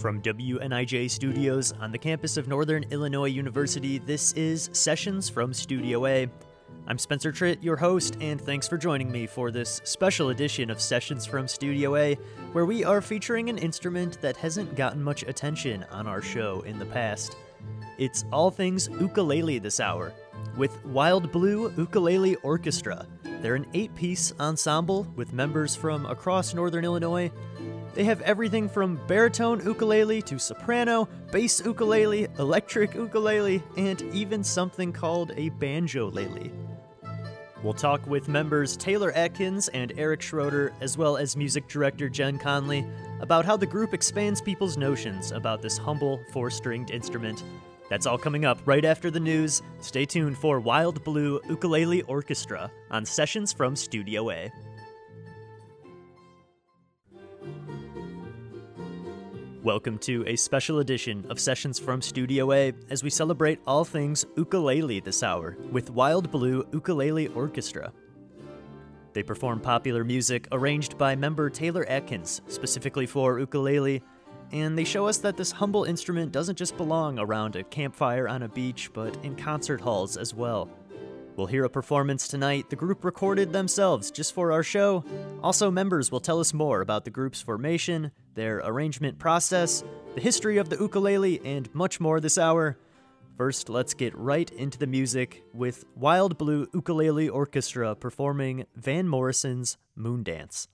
From WNIJ Studios on the campus of Northern Illinois University, this is Sessions from Studio A. I'm Spencer Tritt, your host, and thanks for joining me for this special edition of Sessions from Studio A, where we are featuring an instrument that hasn't gotten much attention on our show in the past. It's all things ukulele this hour, with Wild Blue Ukulele Orchestra. They're an eight piece ensemble with members from across Northern Illinois they have everything from baritone ukulele to soprano, bass ukulele, electric ukulele, and even something called a banjo-lele. We'll talk with members Taylor Atkins and Eric Schroeder, as well as music director Jen Conley, about how the group expands people's notions about this humble four stringed instrument. That's all coming up right after the news. Stay tuned for Wild Blue Ukulele Orchestra on Sessions from Studio A. Welcome to a special edition of Sessions from Studio A as we celebrate all things ukulele this hour with Wild Blue Ukulele Orchestra. They perform popular music arranged by member Taylor Atkins, specifically for ukulele, and they show us that this humble instrument doesn't just belong around a campfire on a beach, but in concert halls as well. We'll hear a performance tonight the group recorded themselves just for our show. Also, members will tell us more about the group's formation, their arrangement process, the history of the ukulele, and much more this hour. First, let's get right into the music with Wild Blue Ukulele Orchestra performing Van Morrison's Moondance.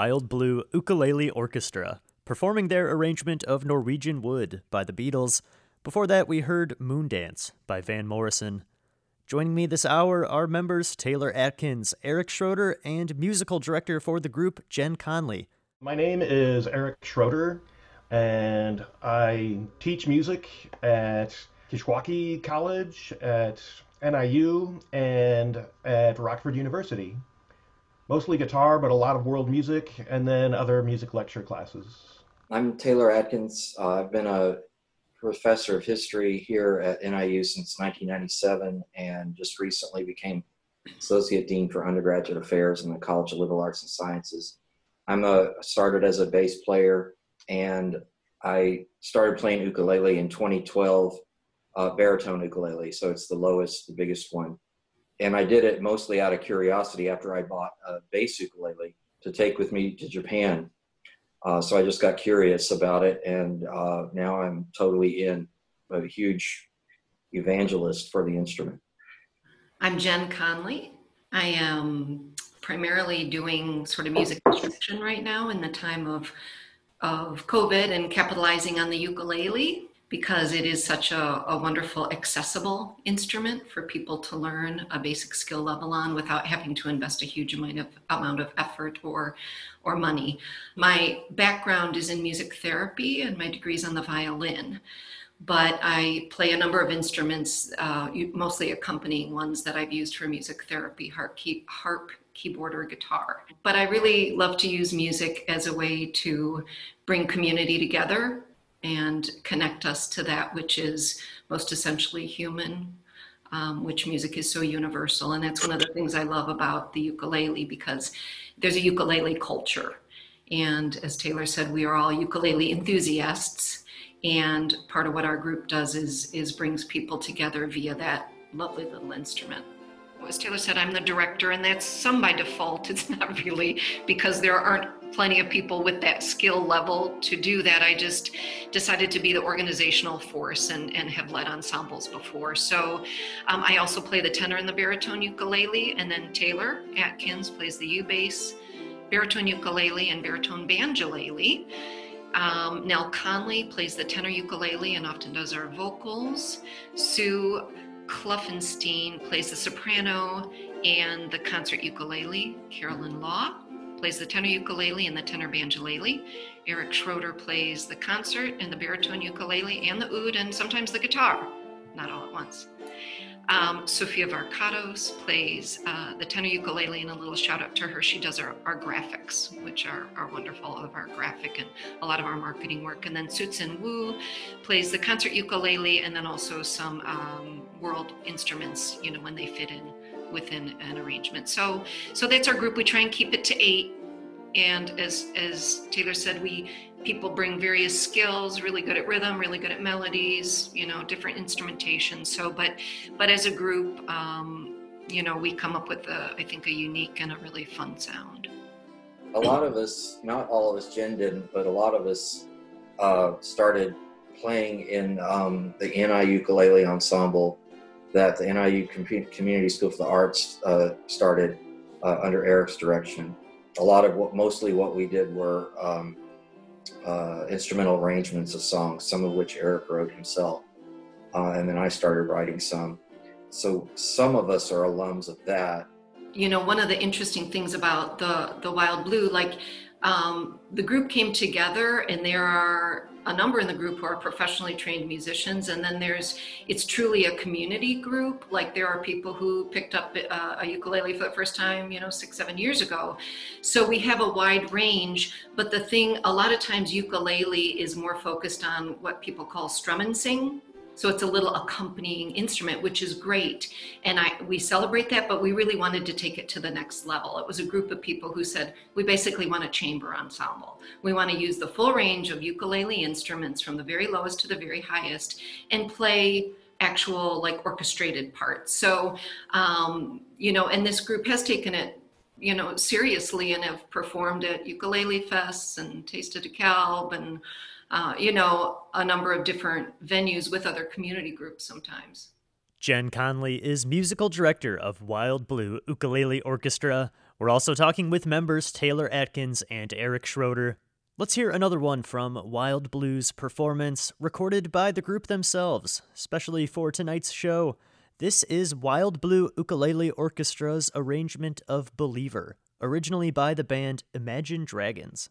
Wild Blue Ukulele Orchestra, performing their arrangement of Norwegian Wood by the Beatles. Before that, we heard Moondance by Van Morrison. Joining me this hour are members Taylor Atkins, Eric Schroeder, and musical director for the group, Jen Conley. My name is Eric Schroeder, and I teach music at Kishwaukee College, at NIU, and at Rockford University. Mostly guitar, but a lot of world music, and then other music lecture classes. I'm Taylor Atkins. Uh, I've been a professor of history here at NIU since 1997 and just recently became associate dean for undergraduate affairs in the College of Liberal Arts and Sciences. I'm a started as a bass player and I started playing ukulele in 2012, uh, baritone ukulele. So it's the lowest, the biggest one. And I did it mostly out of curiosity after I bought a bass ukulele to take with me to Japan uh, so I just got curious about it, and uh, now I'm totally in, a huge evangelist for the instrument. I'm Jen Conley. I am primarily doing sort of music instruction right now in the time of of COVID and capitalizing on the ukulele because it is such a, a, wonderful accessible instrument for people to learn a basic skill level on without having to invest a huge amount of amount of effort or or money. My background is in music therapy and my degree is on the violin. But I play a number of instruments, uh, mostly accompanying ones that I've used for music therapy, harp, key, harp, keyboard, or guitar. But I really love to use music as a way to bring community together and connect us to that which is most essentially human, um, which music is so universal. And that's one of the things I love about the ukulele because there's a ukulele culture. And as Taylor said, we are all ukulele enthusiasts. And part of what our group does is, is brings people together via that lovely little instrument as Taylor said, I'm the director, and that's some by default. It's not really because there aren't plenty of people with that skill level to do that. I just decided to be the organizational force and, and have led ensembles before. So um, I also play the tenor and the baritone ukulele, and then Taylor Atkins plays the U bass, baritone ukulele, and baritone banjolele. Um, Nell Conley plays the tenor ukulele and often does our vocals. Sue Kluffenstein plays the soprano and the concert ukulele. Carolyn Law plays the tenor ukulele and the tenor banjolele. Eric Schroeder plays the concert and the baritone ukulele and the oud and sometimes the guitar, not all at once. Um, Sophia Varkatos plays uh, the tenor ukulele, and a little shout out to her. She does our, our graphics, which are, are wonderful, all of our graphic and a lot of our marketing work. And then Sutsun Wu plays the concert ukulele, and then also some um, world instruments, you know, when they fit in within an arrangement. So, so that's our group. We try and keep it to eight. And as as Taylor said, we people bring various skills really good at rhythm really good at melodies you know different instrumentation so but but as a group um, you know we come up with a i think a unique and a really fun sound a lot of us not all of us jen didn't but a lot of us uh, started playing in um, the ni ukulele ensemble that the niu community school for the arts uh, started uh, under eric's direction a lot of what mostly what we did were um, uh, instrumental arrangements of songs, some of which Eric wrote himself. Uh, and then I started writing some. So some of us are alums of that. You know, one of the interesting things about the the Wild Blue, like um, the group came together, and there are a number in the group who are professionally trained musicians and then there's it's truly a community group. Like there are people who picked up a, uh, a, ukulele for the first time you know six seven years ago. So we have a wide range but the thing a lot of times ukulele is more focused on what people call strum and sing so it's a little accompanying instrument, which is great. And I we celebrate that, but we really wanted to take it to the next level. It was a group of people who said, we basically want a chamber ensemble. We want to use the full range of ukulele instruments from the very lowest to the very highest and play actual like orchestrated parts. So um, you know, and this group has taken it you know seriously and have performed at ukulele fests and tasted a DeKalb and uh, you know, a number of different venues with other community groups sometimes. Jen Conley is musical director of Wild Blue Ukulele Orchestra. We're also talking with members Taylor Atkins and Eric Schroeder. Let's hear another one from Wild Blues performance recorded by the group themselves, especially for tonight's show. This is Wild Blue Ukulele Orchestra's arrangement of Believer, originally by the band Imagine Dragons.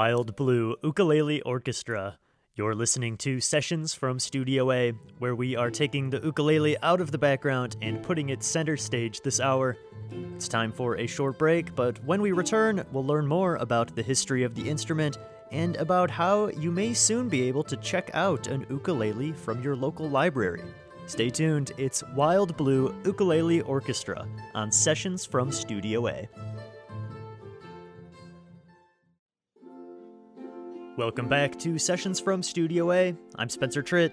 Wild Blue Ukulele Orchestra. You're listening to Sessions from Studio A, where we are taking the ukulele out of the background and putting it center stage this hour. It's time for a short break, but when we return, we'll learn more about the history of the instrument and about how you may soon be able to check out an ukulele from your local library. Stay tuned, it's Wild Blue Ukulele Orchestra on Sessions from Studio A. Welcome back to Sessions from Studio A. I'm Spencer Tritt.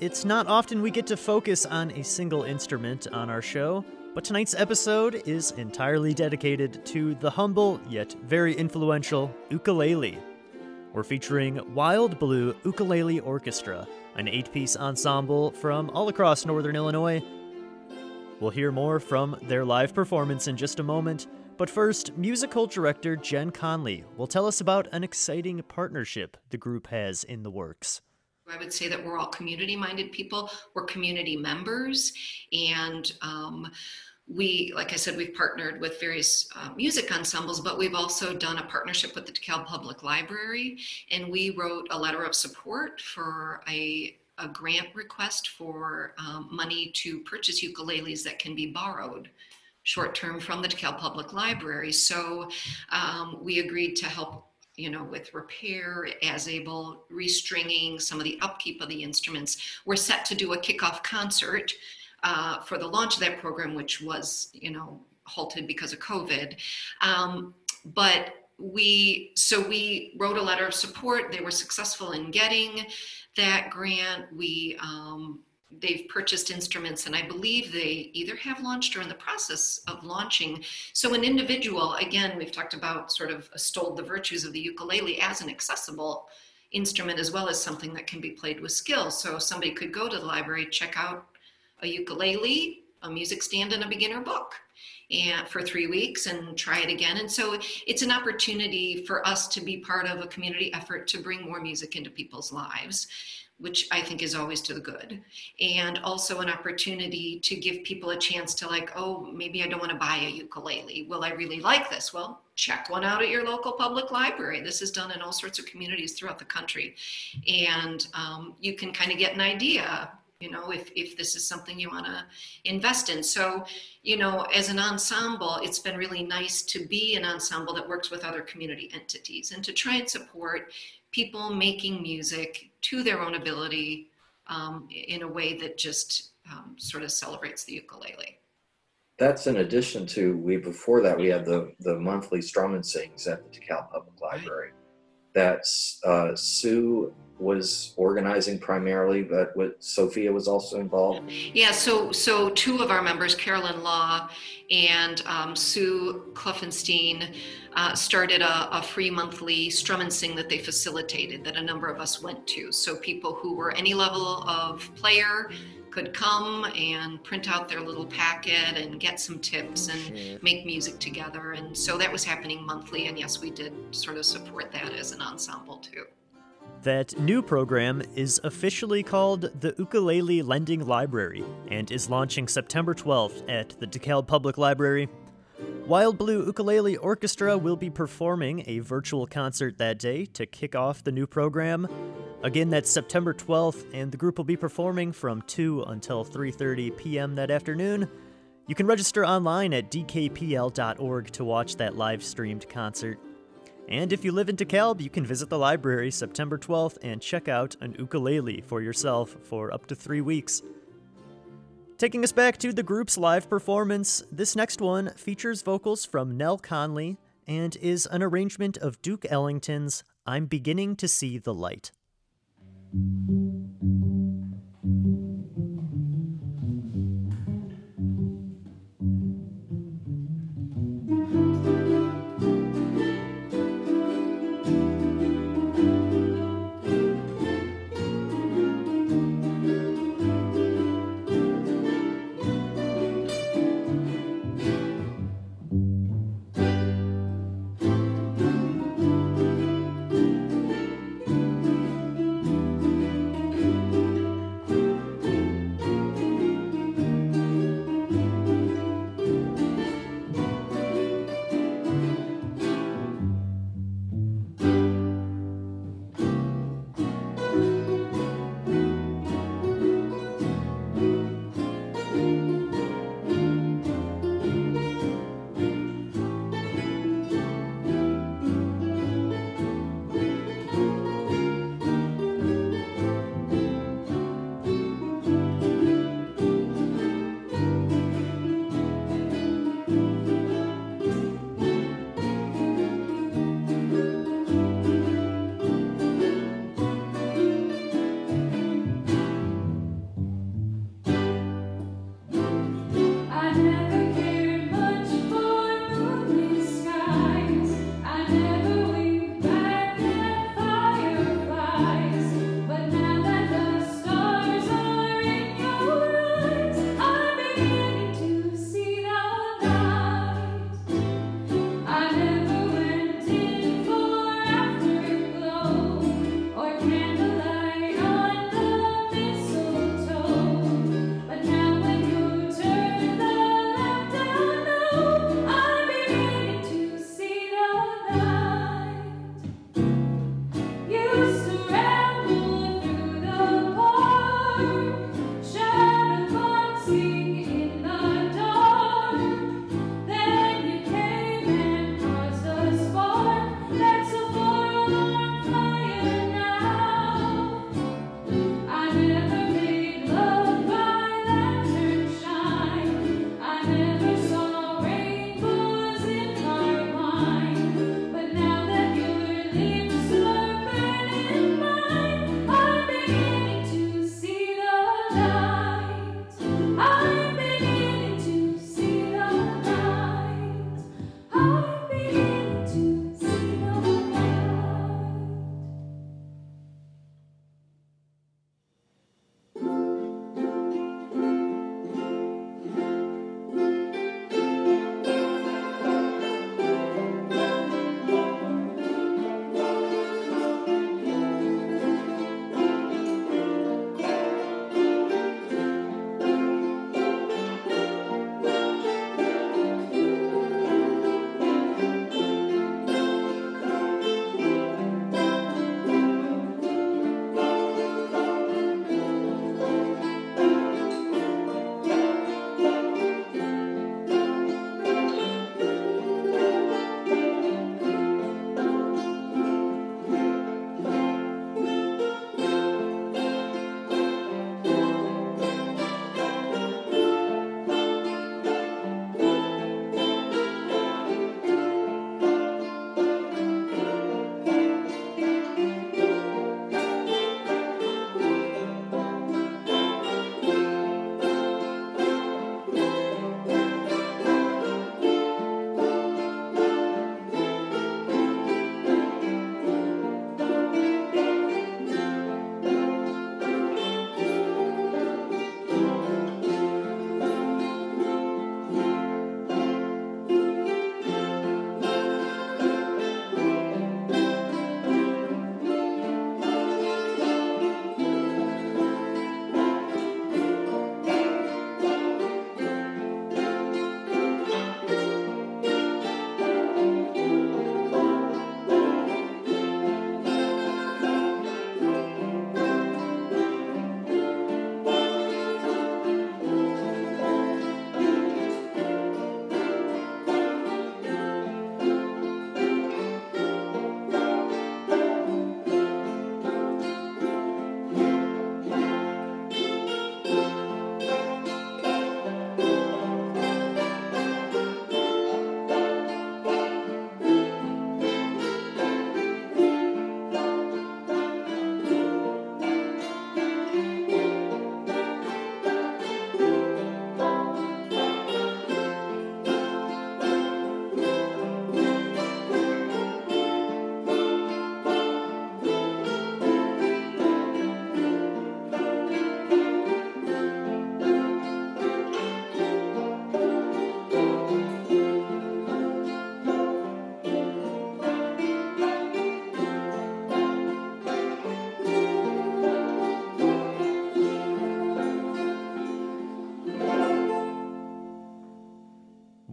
It's not often we get to focus on a single instrument on our show, but tonight's episode is entirely dedicated to the humble yet very influential ukulele. We're featuring Wild Blue Ukulele Orchestra, an eight piece ensemble from all across northern Illinois. We'll hear more from their live performance in just a moment. But first, musical director Jen Conley will tell us about an exciting partnership the group has in the works. I would say that we're all community minded people, we're community members, and um, we, like I said, we've partnered with various uh, music ensembles, but we've also done a partnership with the DeKalb Public Library, and we wrote a letter of support for a, a grant request for um, money to purchase ukuleles that can be borrowed short term from the DeKalb Public Library. So um, we agreed to help you know, with repair, as able, restringing, some of the upkeep of the instruments. We're set to do a kickoff concert uh, for the launch of that program, which was, you know, halted because of COVID. Um, but we, so we wrote a letter of support. They were successful in getting that grant. We, um, they've purchased instruments and I believe they either have launched or in the process of launching. So an individual, again, we've talked about sort of stole the virtues of the ukulele as an accessible instrument as well as something that can be played with skill. So somebody could go to the library, check out a ukulele, a music stand, and a beginner book and for three weeks and try it again. And so it's an opportunity for us to be part of a community effort to bring more music into people's lives which I think is always to the good. And also an opportunity to give people a chance to, like, oh, maybe I don't want to buy a ukulele. Will I really like this? Well, check one out at your local public library. This is done in all sorts of communities throughout the country. And um, you can kind of get an idea you know if, if this is something you want to invest in so you know as an ensemble it's been really nice to be an ensemble that works with other community entities and to try and support people making music to their own ability um, in a way that just um, sort of celebrates the ukulele. That's in addition to we before that we had the the monthly strum and sings at the DeKalb Public Library. That's uh, Sue was organizing primarily, but with Sophia was also involved. Yeah, so so two of our members, Carolyn Law and um, Sue Kluffenstein, uh, started a, a, free monthly strum and sing that they facilitated that a number of us went to. So people who were any level of player could come and print out their little packet and get some tips and make music together. And so that was happening monthly. And yes, we did sort of support that as an ensemble too. That new program is officially called the Ukulele Lending Library and is launching September 12th at the DeKalb Public Library. Wild Blue Ukulele Orchestra will be performing a virtual concert that day to kick off the new program. Again, that's September 12th, and the group will be performing from 2 until 3:30 p.m. that afternoon. You can register online at dkpl.org to watch that live streamed concert. And if you live in DeKalb, you can visit the library September 12th and check out an ukulele for yourself for up to three weeks. Taking us back to the group's live performance, this next one features vocals from Nell Conley and is an arrangement of Duke Ellington's I'm Beginning to See the Light.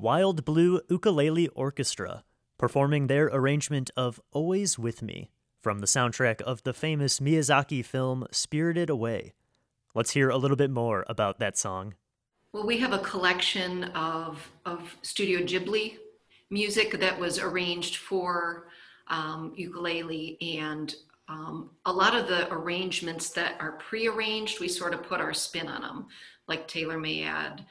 Wild Blue Ukulele Orchestra, performing their arrangement of Always With Me from the soundtrack of the famous Miyazaki film Spirited Away. Let's hear a little bit more about that song. Well, we have a collection of, of Studio Ghibli music that was arranged for um, ukulele and um, a lot of the arrangements that are pre-arranged, we sort of put our spin on them. Like Taylor may add,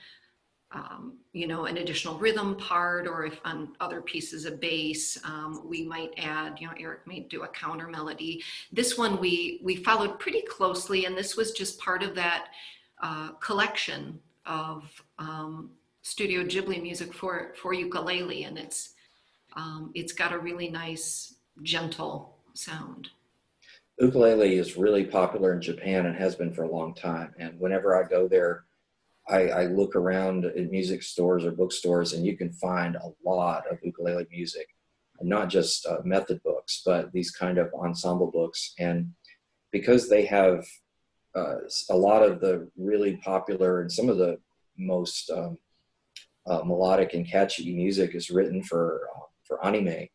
um, you know, an additional rhythm part, or if on other pieces of bass, um, we might add, you know, Eric may do a counter melody. This one we we followed pretty closely, and this was just part of that uh, collection of um, Studio Ghibli music for for ukulele, and it's um, it's got a really nice, gentle sound ukulele is really popular in Japan and has been for a long time. And whenever I go there, I, I, look around in music stores or bookstores, and you can find a lot of ukulele music, not just uh, method books, but these kind of ensemble books. And because they have uh, a lot of the really popular and some of the most um, uh, melodic and catchy music is written for uh, for anime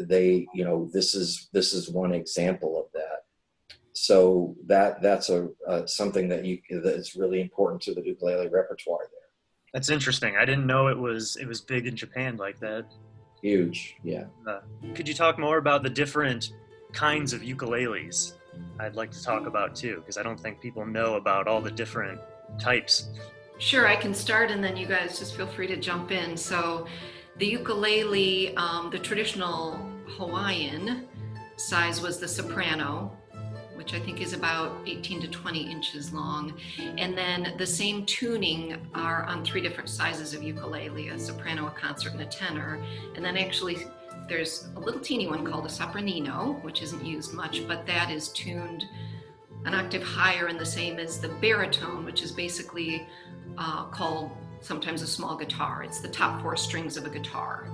they you know this is this is one example of that so that that's a something that you that's really important to the ukulele repertoire there. That's interesting. I didn't know it was it was big in japan like that. Huge yeah. Uh, could you talk more about the different kinds of ukuleles i'd like to talk about too? Because i don't think people know about all the different types. Sure i can start and then you guys just feel free to jump in. So the ukulele, um, the traditional Hawaiian size was the soprano, which I think is about 18 to 20 inches long. And then the same tuning are on three different sizes of ukulele a soprano, a concert, and a tenor. And then actually, there's a little teeny one called a sopranino, which isn't used much, but that is tuned an octave higher and the same as the baritone, which is basically uh, called sometimes a small guitar. It's the top four strings of a guitar.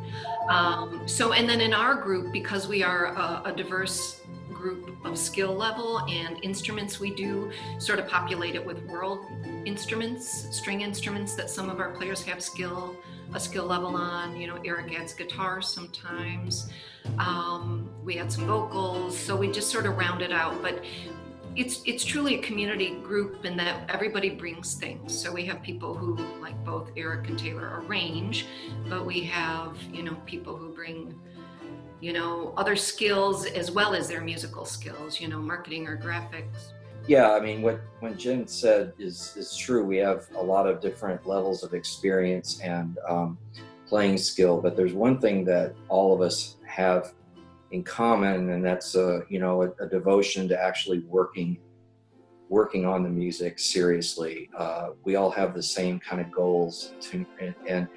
Um, so, and then in our group, because we are a, a, diverse group of skill level and instruments, we do sort of populate it with world instruments, string instruments that some of our players have skill, a skill level on. You know, Eric adds guitar sometimes. Um, we add some vocals, so we just sort of round it out. But it's it's truly a community group in that everybody brings things. So we have people who, like both Eric and Taylor, arrange, but we have you know people who bring you know other skills as well as their musical skills. You know, marketing or graphics. Yeah, I mean, what when Jen said is is true. We have a lot of different levels of experience and um, playing skill, but there's one thing that all of us have in common, and that's a you know a, a devotion to actually working working on the music seriously. Uh, we all have the same kind of goals, to, and, and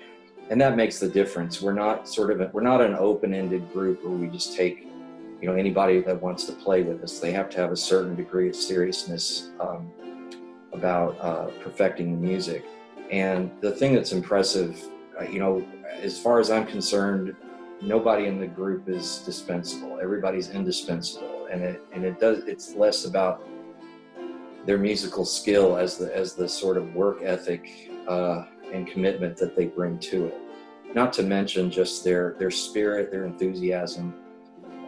and that makes the difference. We're not sort of a, we're not an open-ended group where we just take you know anybody that wants to play with us. They have to have a certain degree of seriousness um, about uh, perfecting the music. And the thing that's impressive, uh, you know, as far as I'm concerned, nobody in the group is dispensable. Everybody's indispensable, and it and it does. It's less about their musical skill as the as the sort of work ethic uh, and commitment that they bring to it. Not to mention just their their spirit, their enthusiasm.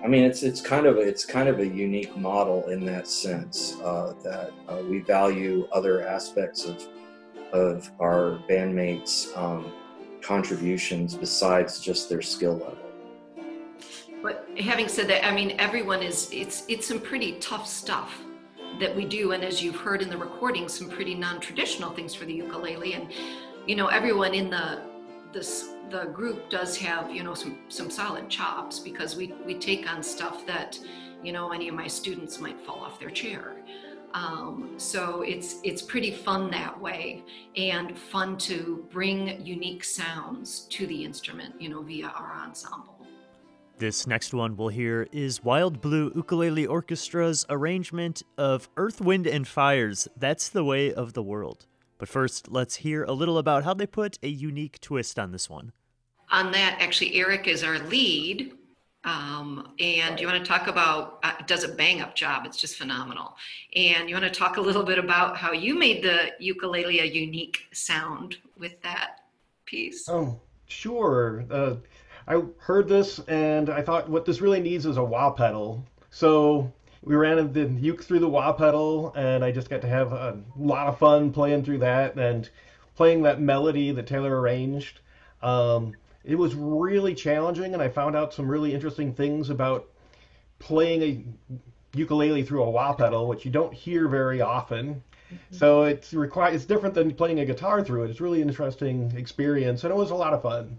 I mean, it's it's kind of it's kind of a unique model in that sense uh, that uh, we value other aspects of of our bandmates. Um, contributions besides just their skill level. But having said that, I mean, everyone is, it's, it's some pretty tough stuff that we do. And as you've heard in the recording, some pretty non-traditional things for the ukulele. And, you know, everyone in the, this, the group does have, you know, some, some solid chops because we, we take on stuff that, you know, any of my students might fall off their chair. Um, so it's it's pretty fun that way, and fun to bring unique sounds to the instrument, you know, via our ensemble. This next one we'll hear is Wild Blue Ukulele Orchestra's arrangement of Earth, Wind, and Fire's That's the Way of the World. But first, let's hear a little about how they put a unique twist on this one. On that, actually, Eric is our lead. Um, and you want to talk about uh, does a bang up job it's just phenomenal and you want to talk a little bit about how you made the ukulele a unique sound with that piece oh Sure. Uh, I heard this and I thought what this really needs is a wah pedal. So we ran the uke through the wah pedal and I just got to have a lot of fun playing through that and playing that melody that Taylor arranged. Um, it was really challenging and I found out some really interesting things about playing a ukulele through a wah pedal, which you don't hear very often. Mm-hmm. So it's required. It's different than playing a guitar through it. It's really an interesting experience, and it was a lot of fun.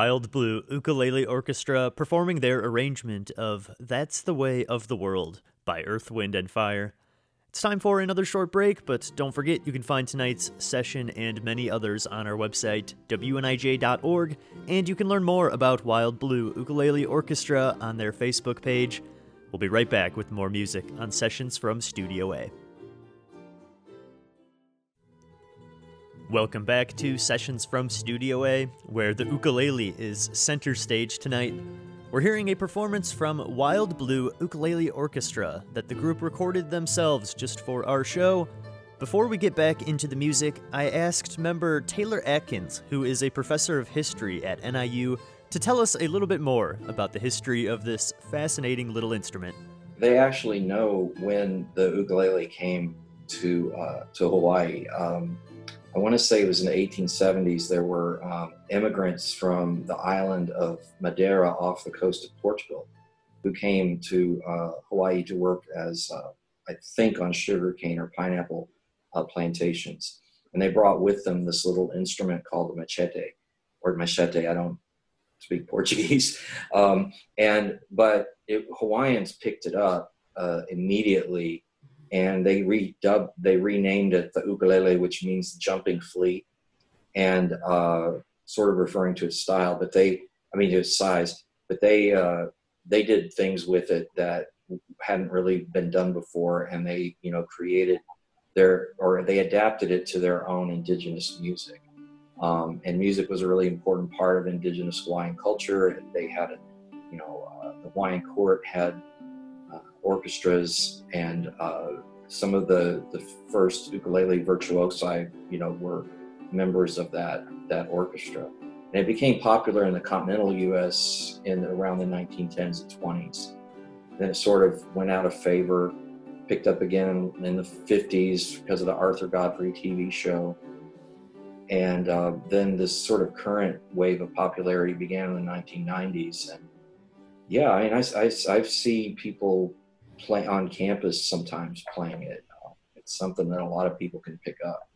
Wild Blue Ukulele Orchestra performing their arrangement of That's the Way of the World by Earth, Wind, and Fire. It's time for another short break, but don't forget you can find tonight's session and many others on our website, wnij.org, and you can learn more about Wild Blue Ukulele Orchestra on their Facebook page. We'll be right back with more music on Sessions from Studio A. Welcome back to Sessions from Studio A, where the ukulele is center stage tonight. We're hearing a performance from Wild Blue Ukulele Orchestra that the group recorded themselves just for our show. Before we get back into the music, I asked member Taylor Atkins, who is a professor of history at NIU, to tell us a little bit more about the history of this fascinating little instrument. They actually know when the ukulele came to uh, to Hawaii. Um, I want to say it was in the 1870s. There were um, immigrants from the island of Madeira off the coast of Portugal who came to uh, Hawaii to work as, uh, I think, on sugarcane or pineapple uh, plantations. And they brought with them this little instrument called the machete or machete. I don't speak Portuguese. Um, and but it, Hawaiians picked it up uh, immediately and they redubbed, they renamed it the ukulele, which means jumping flea, and uh, sort of referring to its style. But they, I mean, its size. But they uh, they did things with it that hadn't really been done before, and they, you know, created their or they adapted it to their own indigenous music. Um, and music was a really important part of indigenous Hawaiian culture. They had, a, you know, uh, the Hawaiian court had orchestras and uh, some of the, the first ukulele virtuosi, you know, were members of that, that orchestra. And it became popular in the continental U.S. in around the 1910s and 20s. Then it sort of went out of favor, picked up again in the 50s because of the Arthur Godfrey TV show. And uh, then this sort of current wave of popularity began in the 1990s. And yeah, I mean, I, I, I see people play on campus sometimes playing it. It's something that a lot of people can pick up.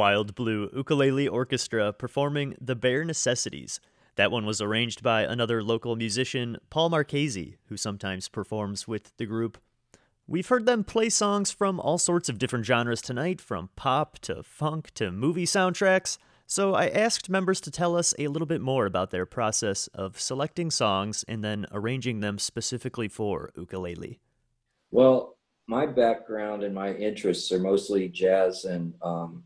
Wild Blue Ukulele Orchestra performing The Bare Necessities. That one was arranged by another local musician, Paul Marchese, who sometimes performs with the group. We've heard them play songs from all sorts of different genres tonight, from pop to funk to movie soundtracks. So I asked members to tell us a little bit more about their process of selecting songs and then arranging them specifically for ukulele. Well, my background and my interests are mostly jazz and um,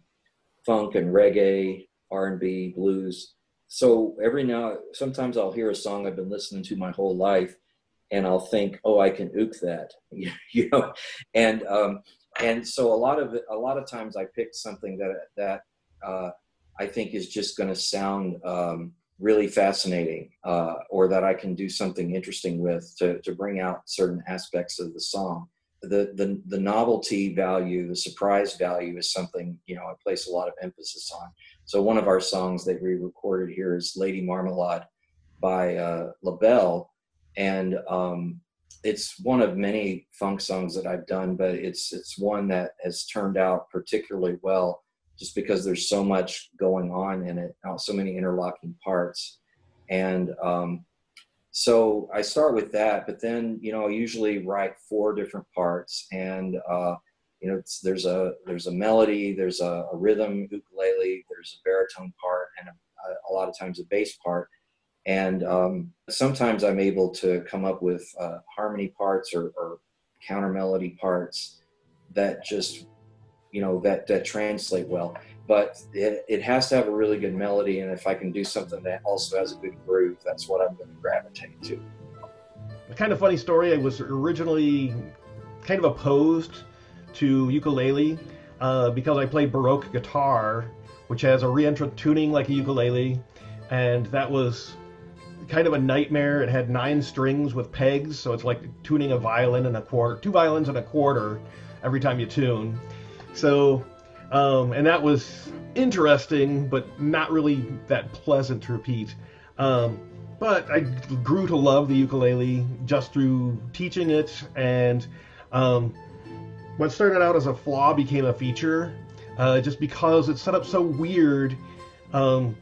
funk and reggae, R&B, blues. So every now, sometimes I'll hear a song I've been listening to my whole life, and I'll think, "Oh, I can ook that," you know, and um, and so a lot of a lot of times I pick something that that uh, I think is just going to sound um, really fascinating, uh, or that I can do something interesting with to to bring out certain aspects of the song the, the the novelty value, the surprise value is something you know I place a lot of emphasis on. So one of our songs that we recorded here is "Lady Marmalade" by uh, LaBelle, and um, it's one of many funk songs that I've done, but it's it's one that has turned out particularly well, just because there's so much going on in it, so many interlocking parts, and um, so I start with that, but then you know I usually write four different parts, and uh, you know there's a there's a melody, there's a, a, rhythm ukulele, there's a baritone part, and a, a lot of times a bass part, and um, sometimes I'm able to come up with uh, harmony parts or, or counter melody parts that just you know that that translate well but it, it has to have a really good melody and if i can do something that also has a good groove that's what i'm going to gravitate to. A kind of funny story i was originally kind of opposed to ukulele uh, because i played baroque guitar which has a reentrant tuning like a ukulele and that was kind of a nightmare. It had nine strings with pegs so it's like tuning a violin and a quarter two violins and a quarter every time you tune. So um, and that was interesting, but not really that pleasant to repeat. Um, but I grew to love the ukulele just through teaching it, and um, what started out as a flaw became a feature, uh, just because it's set up so weird. Um,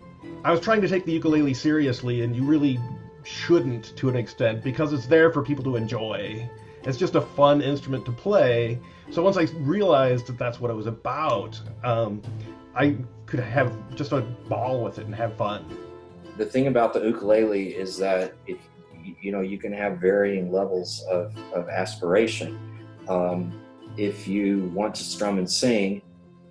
I was trying to take the ukulele seriously, and you really shouldn't to an extent because it's there for people to enjoy. It's just a fun instrument to play. So once I realized that that's what it was about, um, I could have just a ball with it and have fun. The thing about the ukulele is that if you know you can have varying levels of, of aspiration. Um, if you want to strum and sing,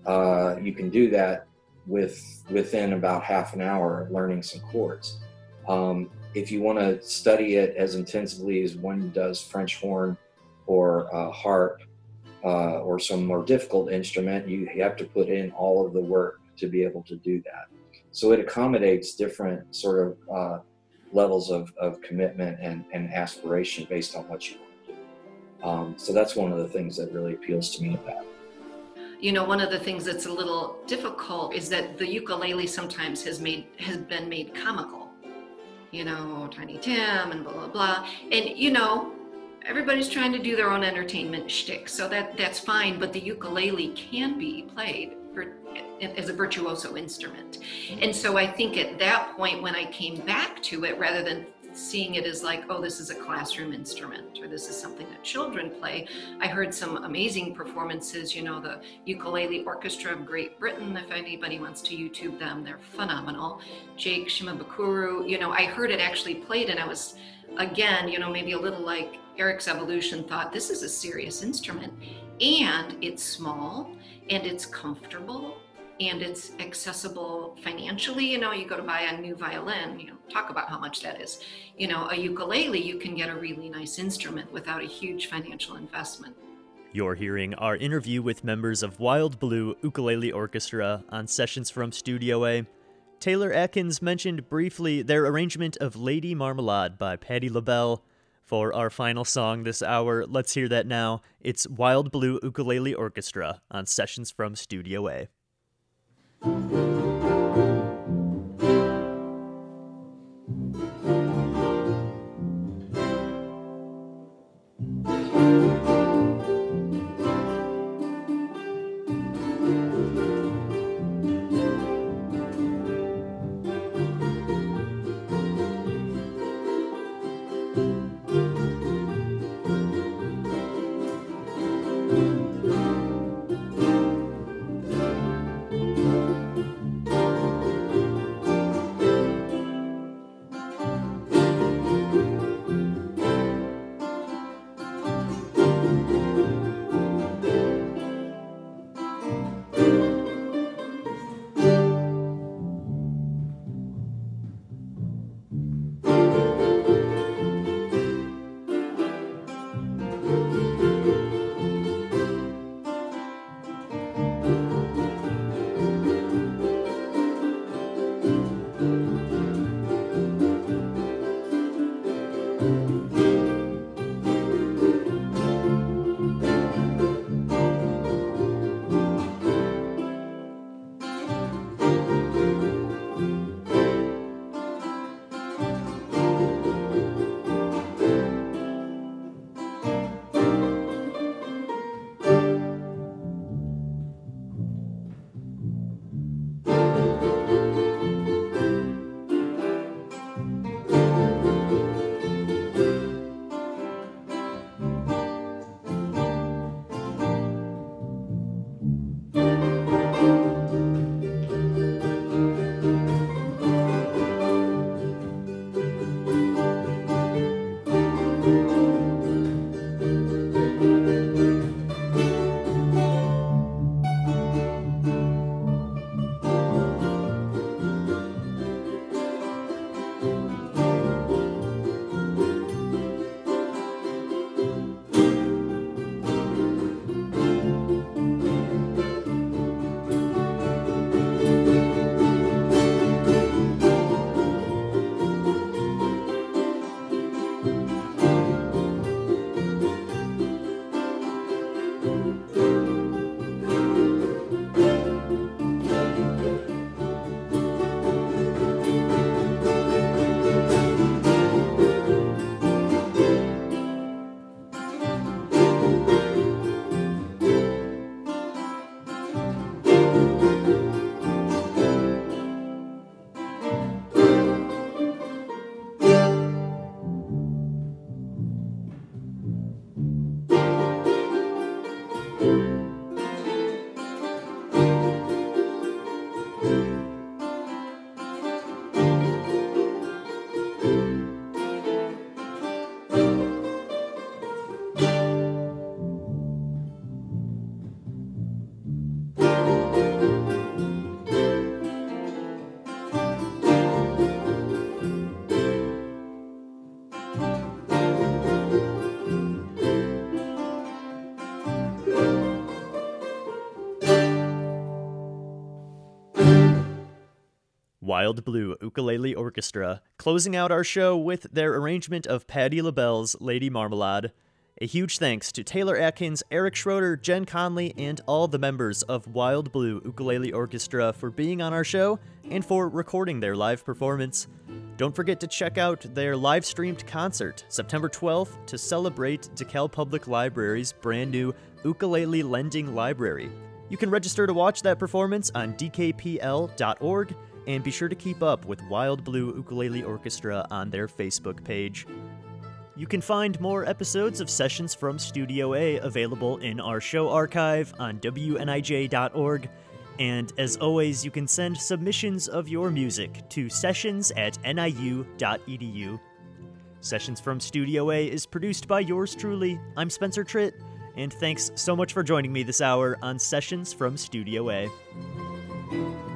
uh, you can do that with within about half an hour learning some chords. Um, if you want to study it as intensively as one does French horn or uh, harp uh, or some more difficult instrument, you have to put in all of the work to be able to do that. So it accommodates different sort of uh, levels of, of commitment and, and aspiration based on what you want to do. Um, so that's one of the things that really appeals to me about. You know, one of the things that's a little difficult is that the ukulele sometimes has made has been made comical. You know, Tiny Tim and blah blah blah. And you know, everybody's trying to do their own entertainment shtick, so that that's fine. But the ukulele can be played for, as a virtuoso instrument, and so I think at that point when I came back to it, rather than seeing it as like, oh, this is a classroom instrument or this is something that children play. I heard some amazing performances, you know, the Ukulele Orchestra of Great Britain, if anybody wants to YouTube them, they're phenomenal. Jake Shimabukuro, you know, I heard it actually played and I was, again, you know, maybe a little like Eric's evolution thought this is a serious instrument and it's small and it's comfortable and it's accessible financially. You know, you go to buy a new violin, you know, talk about how much that is. You know, a ukulele, you can get a really nice instrument without a huge financial investment. You're hearing our interview with members of Wild Blue Ukulele Orchestra on Sessions from Studio A. Taylor Atkins mentioned briefly their arrangement of Lady Marmalade by Patti LaBelle. For our final song this hour, let's hear that now. It's Wild Blue Ukulele Orchestra on Sessions from Studio A. Música Wild Blue Ukulele Orchestra, closing out our show with their arrangement of Patti LaBelle's Lady Marmalade. A huge thanks to Taylor Atkins, Eric Schroeder, Jen Conley, and all the members of Wild Blue Ukulele Orchestra for being on our show and for recording their live performance. Don't forget to check out their live streamed concert September 12th to celebrate DeKalb Public Library's brand new Ukulele Lending Library. You can register to watch that performance on dkpl.org and be sure to keep up with Wild Blue Ukulele Orchestra on their Facebook page. You can find more episodes of Sessions from Studio A available in our show archive on WNIJ.org. And as always, you can send submissions of your music to sessions at niu.edu. Sessions from Studio A is produced by yours truly. I'm Spencer Tritt, and thanks so much for joining me this hour on Sessions from Studio A.